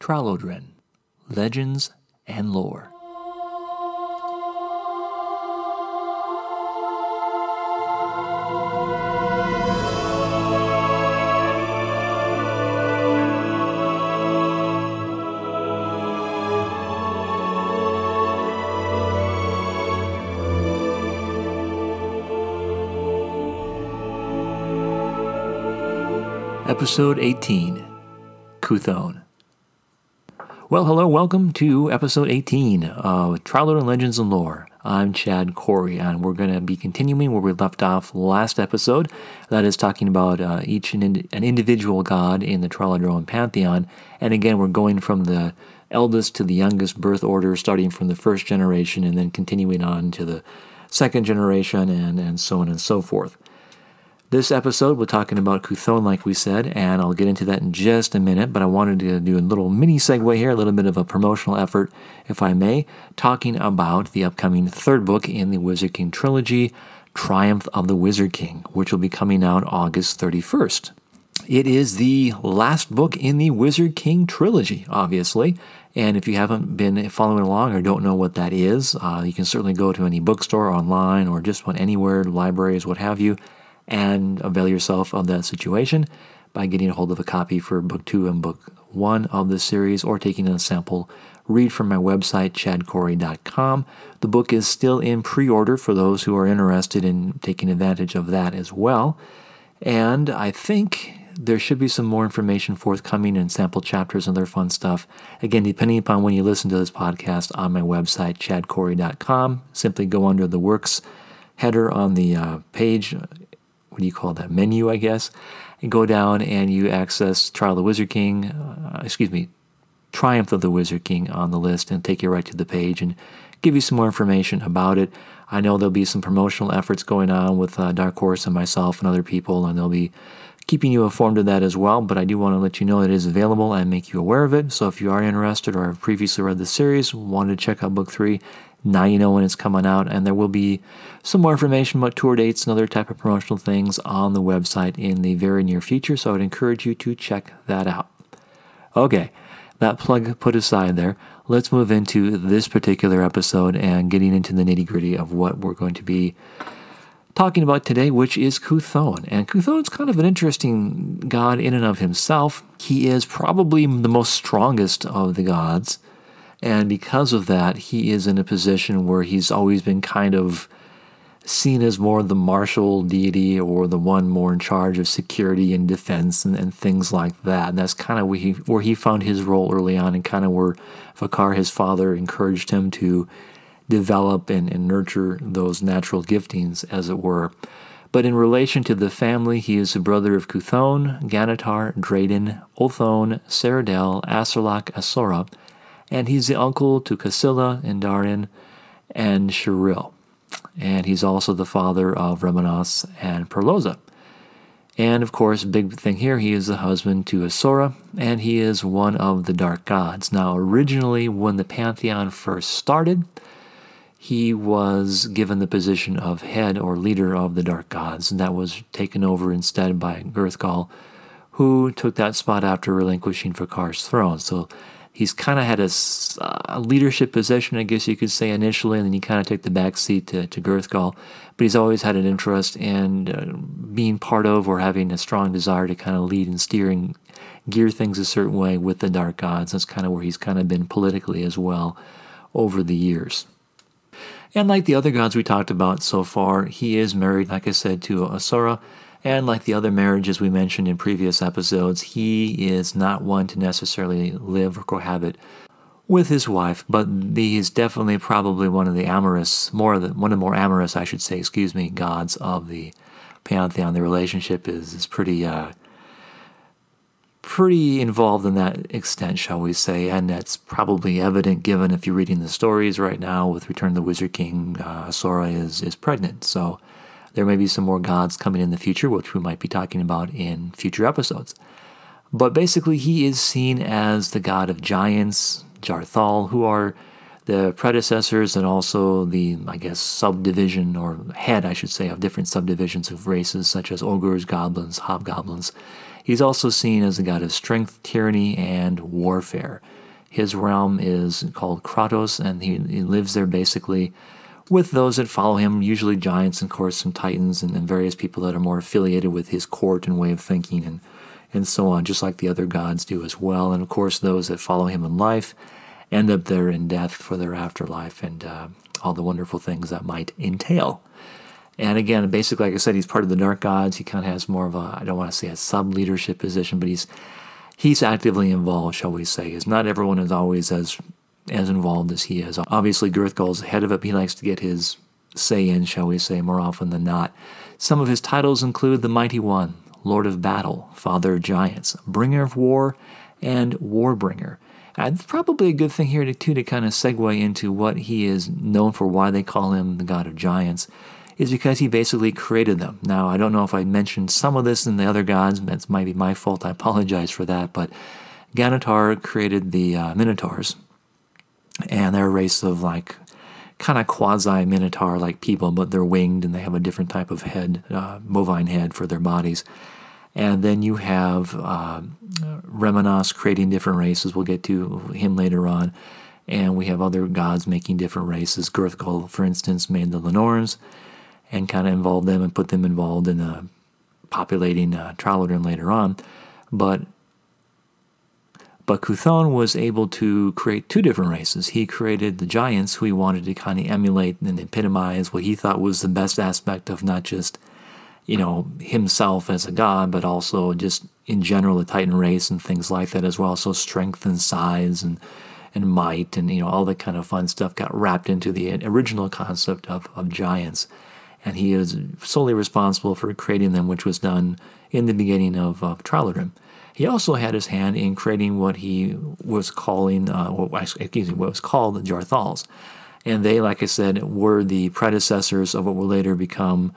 Tralodren, Legends and Lore. Episode 18 Khuthon. Well, hello, welcome to episode 18 of Tralodren Legends and Lore. I'm Chad Corrie, and we're going to be continuing where we left off last episode. That is talking about uh, each an, an, individual god in the Tralodren pantheon. And again, we're going from the eldest to the youngest birth order, starting from the first generation and then continuing on to the second generation, and, and so on and so forth. This episode, we're talking about Khuthon, like we said, and I'll get into that in just a minute. But I wanted to do a little mini segue here, a little bit of a promotional effort, if I may, talking about the upcoming third book in the Wizard King trilogy, Triumph of the Wizard King, which will be coming out August 31st. It is the last book in the Wizard King trilogy, obviously. And if you haven't been following along or don't know what that is, uh, you can certainly go to any bookstore online or just anywhere, libraries, what have you, and avail yourself of that situation by getting a hold of a copy for book two and book one of this series or taking a sample read from my website, chadcorrie.com. The book is still in pre order for those who are interested in taking advantage of that as well. And I think there should be some more information forthcoming and sample chapters and other fun stuff. Again, depending upon when you listen to this podcast on my website, chadcorrie.com, simply go under the works header on the uh, page what do you call that menu, I guess, and go down and you access Trial of the Wizard King, uh, excuse me, Triumph of the Wizard King on the list and take you right to the page and give you some more information about it. I know there'll be some promotional efforts going on with uh, Dark Horse and myself and other people, and they'll be keeping you informed of that as well. But I do want to let you know it is available and make you aware of it. So if you are interested or have previously read the series, wanted to check out book three, now you know when it's coming out, and there will be some more information about tour dates and other type of promotional things on the website in the very near future. So I would encourage you to check that out. Okay, that plug put aside there, let's move into this particular episode and getting into the nitty gritty of what we're going to be talking about today, which is Khuthon. And Khuthon's kind of an interesting god in and of himself. He is probably the most strongest of the gods. And because of that, he is in a position where he's always been kind of seen as more the martial deity or the one more in charge of security and defense and, and things like that. And that's kind of where he, where he found his role early on and kind of where Vakar, his father, encouraged him to develop and, and nurture those natural giftings, as it were. But in relation to the family, he is the brother of Khuthon, Ganatar, Drayden, Othone, Saradel, Aserlak, Asora, and he's the uncle to Casilla and Darin and Shiril. And he's also the father of Remenos and Perloza. And of course, big thing here, he is the husband to Asora, and he is one of the dark gods. Now, originally, when the pantheon first started, he was given the position of head or leader of the dark gods, and that was taken over instead by Girthgal, who took that spot after relinquishing Vakar's throne. So he's kind of had a, a, leadership position, I guess you could say, initially, and then he kind of took the back seat to, to Girthgal. But he's always had an interest in uh, being part of or having a strong desire to kind of lead and steer and gear things a certain way with the Dark Gods. That's kind of where he's kind of been politically as well over the years. And like the other gods we talked about so far, he is married, like I said, to Asora and like the other marriages we mentioned in previous episodes, he is not one to necessarily live or cohabit with his wife, but he is definitely probably one of the amorous, more the, one of the more amorous, I should say, excuse me, gods of the pantheon. The relationship is is pretty uh, pretty involved in that extent, shall we say, and that's probably evident given if you're reading the stories right now with Return of the Wizard King, uh, Sora is, is pregnant. So there may be some more gods coming in the future, which we might be talking about in future episodes. But basically, he is seen as the god of giants, Jarthal, who are the predecessors and also the, I guess, subdivision or head, I should say, of different subdivisions of races such as ogres, goblins, hobgoblins, He's also seen as a god of strength, tyranny, and warfare. His realm is called Kratos, and he, he lives there basically with those that follow him, usually giants and, of course, some titans and, and various people that are more affiliated with his court and way of thinking and, and so on, just like the other gods do as well. And, of course, those that follow him in life end up there in death for their afterlife and uh, all the wonderful things that might entail. And again, basically, like I said, he's part of the Dark Gods. He kind of has more of a, I don't want to say a sub leadership position, but he's he's actively involved, shall we say. Is not everyone is always as as involved as he is. Obviously, Girthgal's head of it. He likes to get his say in, shall we say, more often than not. Some of his titles include the Mighty One, Lord of Battle, Father of Giants, Bringer of War, and Warbringer. And it's probably a good thing here to, too to kind of segue into what he is known for, why they call him the God of Giants is because he basically created them. Now, I don't know if I mentioned some of this in the other gods. That might be my fault. I apologize for that. But Ganatar created the uh, Minotaurs, and they're a race of like kind of quasi Minotaur like people, but they're winged and they have a different type of head, uh, bovine head for their bodies. And then you have uh, Remenos creating different races. We'll get to him later on. And we have other gods making different races. Girthgal, for instance, made the Lenorans and kind of involve them and put them involved in uh, populating uh, Tralodren later on. But but Khuthon was able to create two different races. He created the giants, who he wanted to kind of emulate and epitomize what he thought was the best aspect of not just, you know, himself as a god, but also just in general the Titan race and things like that as well. So strength and size and and might and you know all that kind of fun stuff got wrapped into the original concept of, of giants and he is solely responsible for creating them, which was done in the beginning of uh, Tralodren. He also had his hand in creating what he was calling, uh, excuse me, what was called the Jarthals. And they, like I said, were the predecessors of what will later become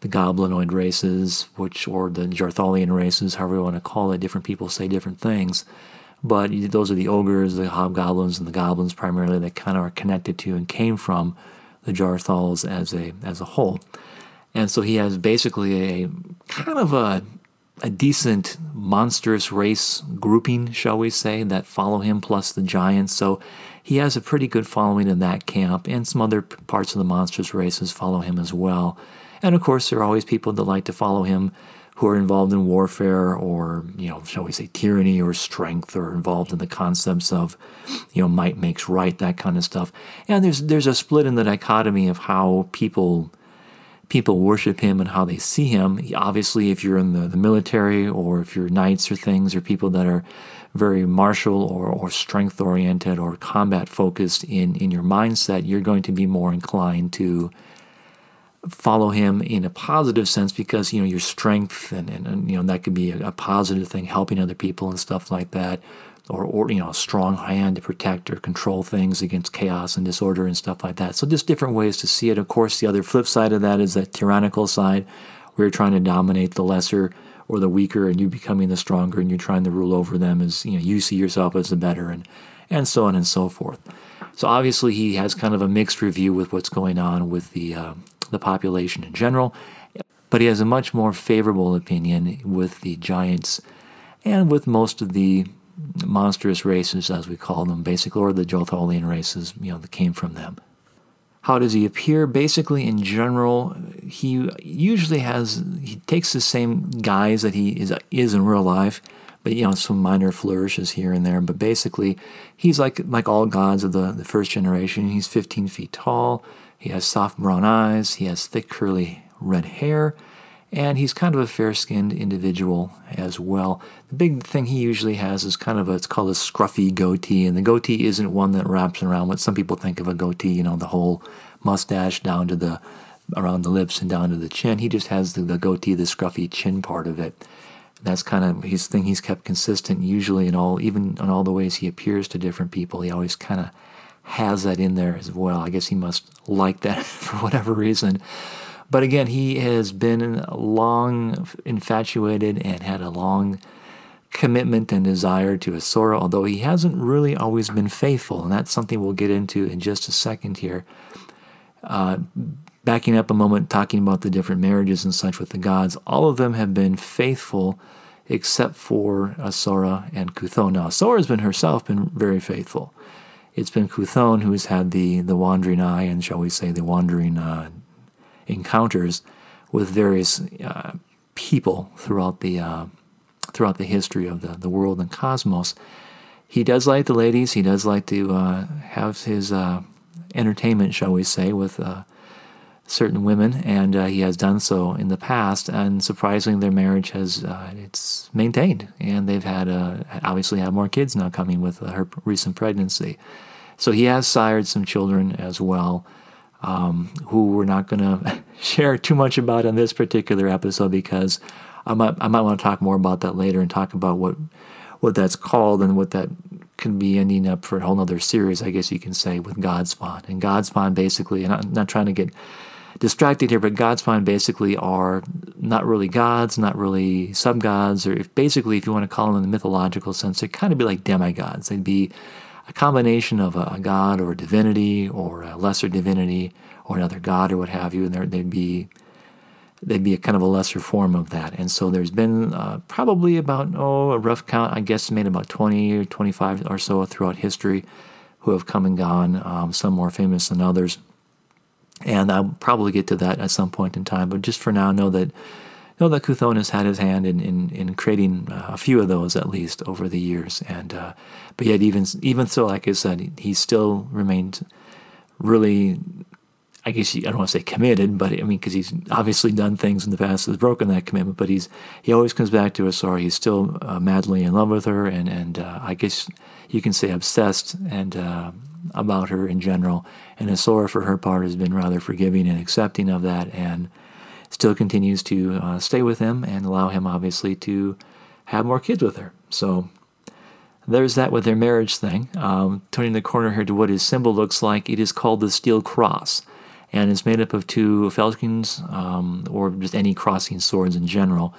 the goblinoid races, which or the Jarthalian races, however you want to call it. Different people say different things, but those are the ogres, the hobgoblins, and the goblins primarily that kind of are connected to and came from the Jarthals as a as a whole. And so he has basically a kind of a a decent monstrous race grouping, shall we say, that follow him plus the giants. So he has a pretty good following in that camp, and some other parts of the monstrous races follow him as well. And of course, there are always people that like to follow him who are involved in warfare or, you know, shall we say, tyranny or strength or involved in the concepts of, you know, might makes right, that kind of stuff. And there's there's a split in the dichotomy of how people people worship him and how they see him. Obviously, if you're in the, the military or if you're knights or things or people that are very martial or, or strength oriented or combat focused in, in your mindset, you're going to be more inclined to follow him in a positive sense because you know your strength and, and, and you know that could be a, a, positive thing helping other people and stuff like that or, or you know a strong hand to protect or control things against chaos and disorder and stuff like that. So just different ways to see it. Of course the other flip side of that is that tyrannical side. Where you're trying to dominate the lesser or the weaker and you becoming the stronger and you're trying to rule over them as you know you see yourself as the better and and so on and so forth. So obviously he has kind of a mixed review with what's going on with the uh, the population in general, but he has a much more favorable opinion with the giants and with most of the monstrous races, as we call them, basically, or the Jarthalian races, you know, that came from them. How does he appear? Basically, in general, he usually has he takes the same guise that he is is in real life, but you know some minor flourishes here and there. But basically, he's like like all gods of the, the first generation. He's 15 feet tall. He has soft brown eyes, he has thick curly red hair, and he's kind of a fair skinned individual as well. The big thing he usually has is kind of a, it's called a scruffy goatee, and the goatee isn't one that wraps around what some people think of a goatee, you know, the whole mustache down to the around the lips and down to the chin. He just has the, the goatee, the scruffy chin part of it. That's kind of his thing. He's kept consistent usually in all, even in all the ways he appears to different people. He always kind of has that in there as well. I guess he must like that for whatever reason. But again, he has been long infatuated and had a long commitment and desire to Asora, although he hasn't really always been faithful. And that's something we'll get into in just a second here. Uh, backing up a moment, talking about the different marriages and such with the gods, all of them have been faithful except for Asora and Khuthon. Now, Asora has been herself been very faithful. It's been Khuthon who's had the, the wandering eye and, shall we say, the wandering uh, encounters with various uh, people throughout the uh, throughout the history of the, the world and cosmos. He does like the ladies. He does like to uh, have his uh, entertainment, shall we say, with uh, certain women, and uh, he has done so in the past. And surprisingly, their marriage has it's maintained, and they've had obviously have more kids now coming with her recent pregnancy. So he has sired some children as well um, who we're not going to share too much about in this particular episode because I might I might want to talk more about that later and talk about what what that's called and what that can be ending up for a whole other series, I guess you can say, with Godspawn. And Godspawn basically, and I'm not trying to get distracted here, but Godspawn basically are not really gods, not really sub gods, or if basically, if you want to call them in the mythological sense, they'd kind of be like demigods. They'd be a combination of a, a, god or a divinity or a lesser divinity or another god or what have you, and they'd be they'd be a kind of a lesser form of that. And so there's been uh, probably about oh a rough count, I guess, made about 20 or 25 or so throughout history who have come and gone. Um, some more famous than others, and I'll probably get to that at some point in time. But just for now, know that know that Khuthon has had his hand in, in, in creating uh, a few of those at least over the years. And uh, but yet even even so, like I said, he still remained really. I guess I don't want to say committed, but I mean because he's obviously done things in the past that's broken that commitment. But he's he always comes back to her. Sorry, He's still uh, madly in love with her, and and uh, I guess you can say obsessed and uh, about her in general. And Asora, for her part, has been rather forgiving and accepting of that, and still continues to uh, stay with him and allow him, obviously, to have more kids with her. So there's that with their marriage thing. Um, turning the corner here to what his symbol looks like, it is called the Steel Cross. And it's made up of two falcons, um, or just any crossing swords in general.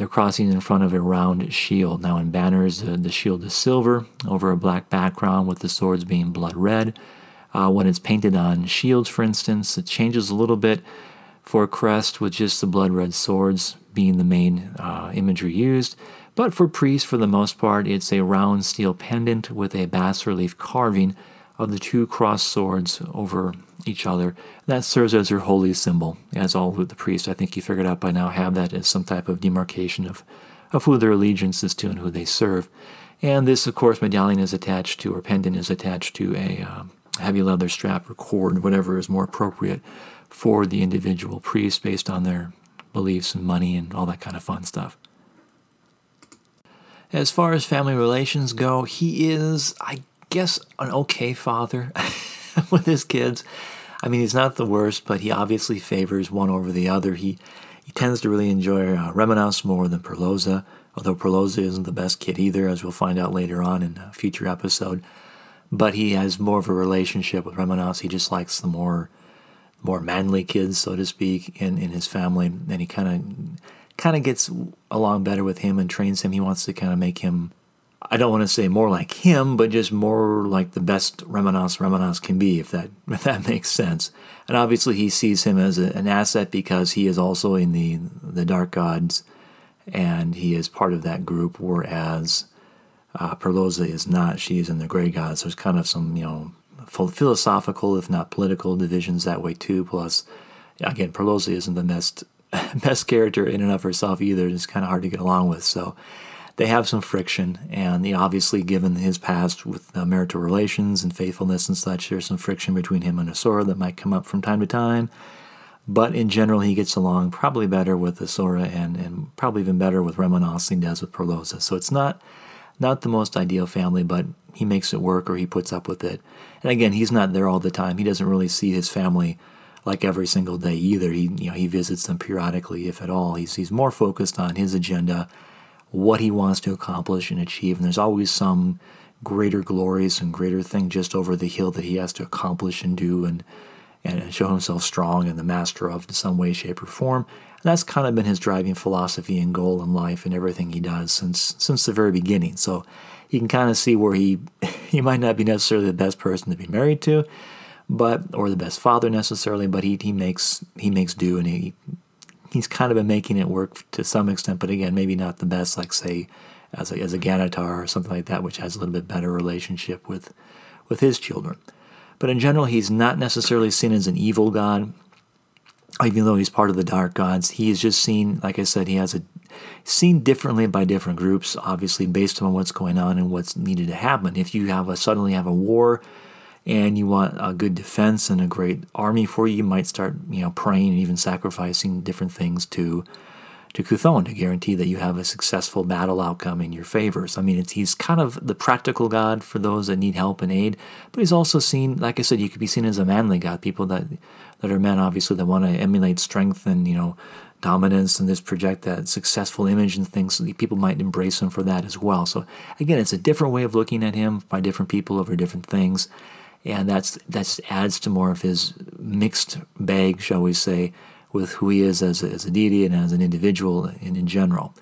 They're crossing in front of a round shield. Now, in banners, uh, the shield is silver over a black background, with the swords being blood red. Uh, when it's painted on shields, for instance, it changes a little bit for a crest with just the blood red swords being the main uh, imagery used. But for priests, for the most part, it's a round steel pendant with a bas relief carving of the two crossed swords over each other. That serves as their holy symbol, as all the priests, I think you figured out by now, have that as some type of demarcation of, of who their allegiance is to and who they serve. And this, of course, medallion is attached to, or pendant is attached to a uh, heavy leather strap or cord, whatever is more appropriate for the individual priest based on their beliefs and money and all that kind of fun stuff. As far as family relations go, he is, I guess, an okay father with his kids. I mean, he's not the worst, but he obviously favors one over the other. He he tends to really enjoy uh, more than Perloza, although Perloza isn't the best kid either, as we'll find out later on in a future episode. But he has more of a relationship with Remenos. He just likes the more more manly kids, so to speak, in, in his family, and he kind of kind of gets along better with him and trains him. He wants to kind of make him, I don't want to say more like him, but just more like the best Remenos Remenos can be, if that if that makes sense. And obviously, he sees him as a, an asset because he is also in the the Dark Gods, and he is part of that group. Whereas uh, Perloza is not; she is in the Gray Gods. There's kind of some you know philosophical, if not political, divisions that way too. Plus, again, Perloza isn't the best best character in and of herself either. It's kind of hard to get along with. So they have some friction, and you know, obviously, given his past with uh, marital relations and faithfulness and such, there's some friction between him and Asora that might come up from time to time. But in general, he gets along probably better with Asora and, and probably even better with Remenos than he does with Perloza. So it's not not the most ideal family, but he makes it work or he puts up with it. And again, he's not there all the time. He doesn't really see his family like every single day either. He you know he visits them periodically, if at all. He's he's more focused on his agenda, what he wants to accomplish and achieve. And there's always some greater glories and greater thing just over the hill that he has to accomplish and do and and show himself strong and the master of in some way, shape, or form. And that's kind of been his driving philosophy and goal in life and everything he does since since the very beginning. So you can kind of see where he he might not be necessarily the best person to be married to, but or the best father necessarily, but he he makes he makes do and he he's kind of been making it work to some extent, but again, maybe not the best, like say as a, as a Ganatar or something like that, which has a little bit better relationship with with his children. But in general, he's not necessarily seen as an evil god, even though he's part of the dark gods. He is just seen, like I said, he has a seen differently by different groups, obviously based on what's going on and what's needed to happen. If you have a suddenly have a war and you want a good defense and a great army for you, you might start, you know, praying and even sacrificing different things to to Khuthon to guarantee that you have a successful battle outcome in your favors. I mean, it's, he's kind of the practical God for those that need help and aid, but he's also seen, like I said, you could be seen as a manly God. People that that are men, obviously, that want to emulate strength and you know dominance and this project that successful image and things. So people might embrace him for that as well. So again, it's a different way of looking at him by different people over different things, and that's that adds to more of his mixed bag, shall we say with who he is as a, as a deity and as an individual and in general.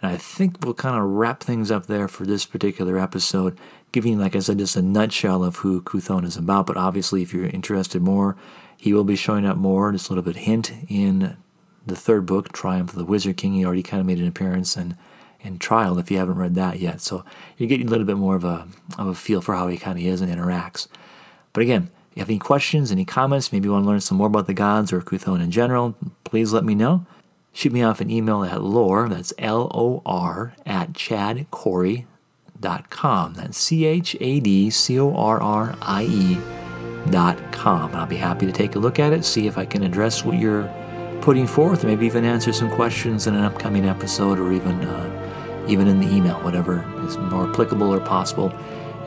And I think we'll kind of wrap things up there for this particular episode, giving, like I said, just a nutshell of who Khuthon is about. But obviously, if you're interested more, he will be showing up more, just a little bit hint in the third book, Triumph of the Wizard King. He already kind of made an appearance in, in Trial if you haven't read that yet. So you're getting a little bit more of a, of a feel for how he kind of is and interacts. But again, if you have any questions, any comments, maybe you want to learn some more about the gods or Khuthon in general, please let me know. Shoot me off an email at lore, that's L O R, at chadcorrie.com. That's C H A D C O R R I E dot com. I'll be happy to take a look at it, see if I can address what you're putting forth, maybe even answer some questions in an upcoming episode or even, uh, even in the email, whatever is more applicable or possible,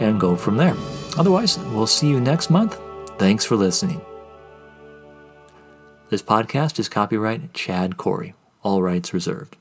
and go from there. Otherwise, we'll see you next month. Thanks for listening. This podcast is copyright Chad Corrie, all rights reserved.